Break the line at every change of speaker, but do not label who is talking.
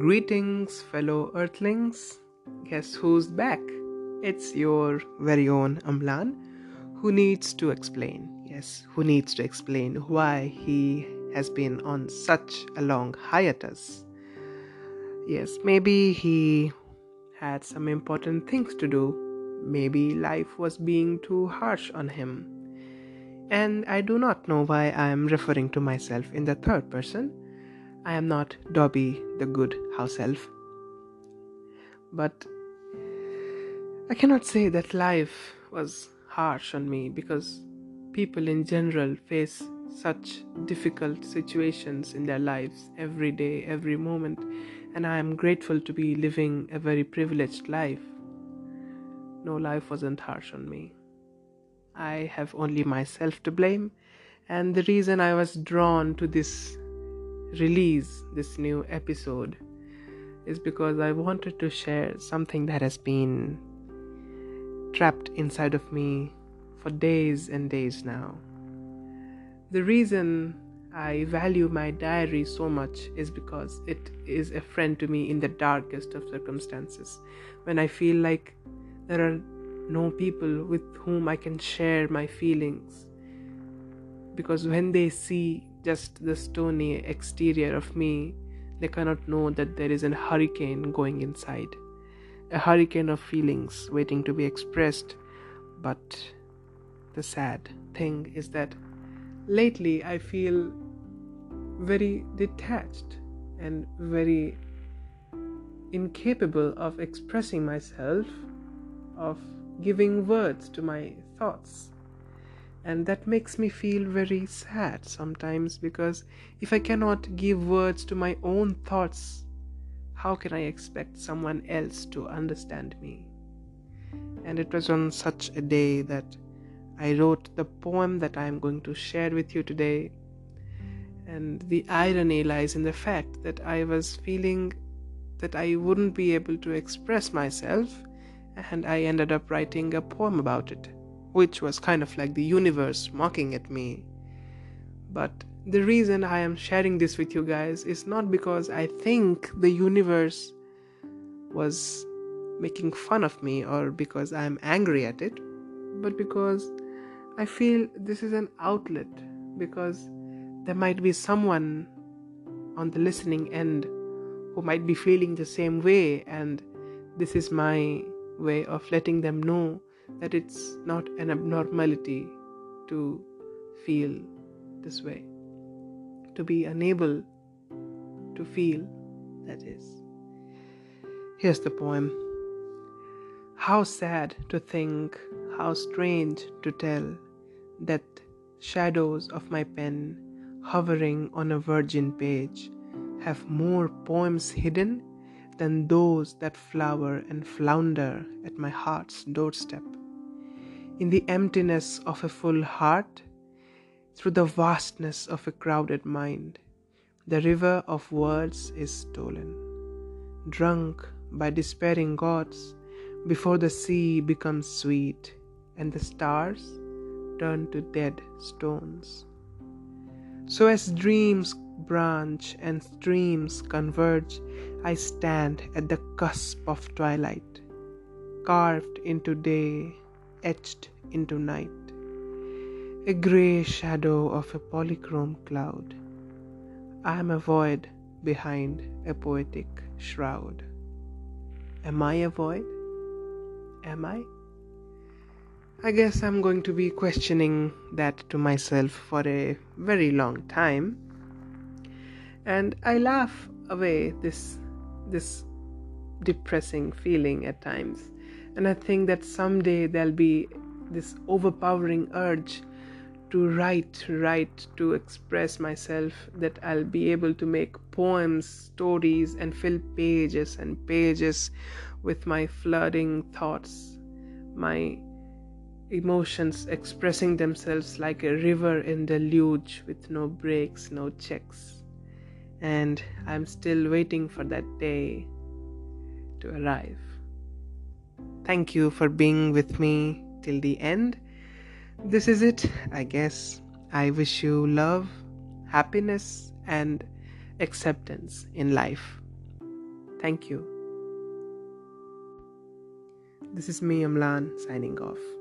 Greetings, fellow earthlings. Guess who's back? It's your very own Amlan, who needs to explain. Yes, who needs to explain why he has been on such a long hiatus. Yes, maybe he had some important things to do. Maybe life was being too harsh on him. And I do not know why I am referring to myself in the third person I am not Dobby the good house elf. But I cannot say that life was harsh on me because people in general face such difficult situations in their lives every day, every moment, and I am grateful to be living a very privileged life. No life wasn't harsh on me. I have only myself to blame, and the reason I was drawn to this release this new episode is because I wanted to share something that has been trapped inside of me for days and days now. The reason I value my diary so much is because it is a friend to me in the darkest of circumstances. When I feel like there are no people with whom I can share my feelings. Because when they see just the stony exterior of me, they cannot know that there is a hurricane going inside. A hurricane of feelings waiting to be expressed. But the sad thing is that lately I feel very detached and very incapable of expressing myself, of giving words to my thoughts and that makes me feel very sad sometimes because if I cannot give words to my own thoughts, how can I expect someone else to understand me? And it was on such a day that I wrote the poem that I am going to share with you today. And the irony lies in the fact that I was feeling that I wouldn't be able to express myself, and I ended up writing a poem about it which was kind of like the universe mocking at me. But the reason I am sharing this with you guys is not because I think the universe was making fun of me or because I am angry at it, but because I feel this is an outlet because there might be someone on the listening end who might be feeling the same way, and this is my way of letting them know that it's not an abnormality to feel this way, to be unable to feel, that is. Here's the poem. How sad to think, how strange to tell that shadows of my pen hovering on a virgin page have more poems hidden than those that flower and flounder at my heart's doorstep in the emptiness of a full heart, through the vastness of a crowded mind, the river of words is stolen. Drunk by despairing gods, before the sea becomes sweet and the stars turn to dead stones. So, as dreams branch and streams converge, I stand at the cusp of twilight, carved into day etched into night, a grey shadow of a polychrome cloud. I am a void behind a poetic shroud. Am I a void? Am I? I guess I'm going to be questioning that to myself for a very long time. And I laugh away this this depressing feeling at times and I think that someday there'll be this overpowering urge to write, write, to express myself, that I'll be able to make poems, stories, and fill pages and pages with my flooding thoughts, my emotions expressing themselves like a river in deluge with no breaks, no checks. And I'm still waiting for that day to arrive. Thank you for being with me till the end. This is it, I guess. I wish you love, happiness, and acceptance in life. Thank you. This is me, Amlan, signing off.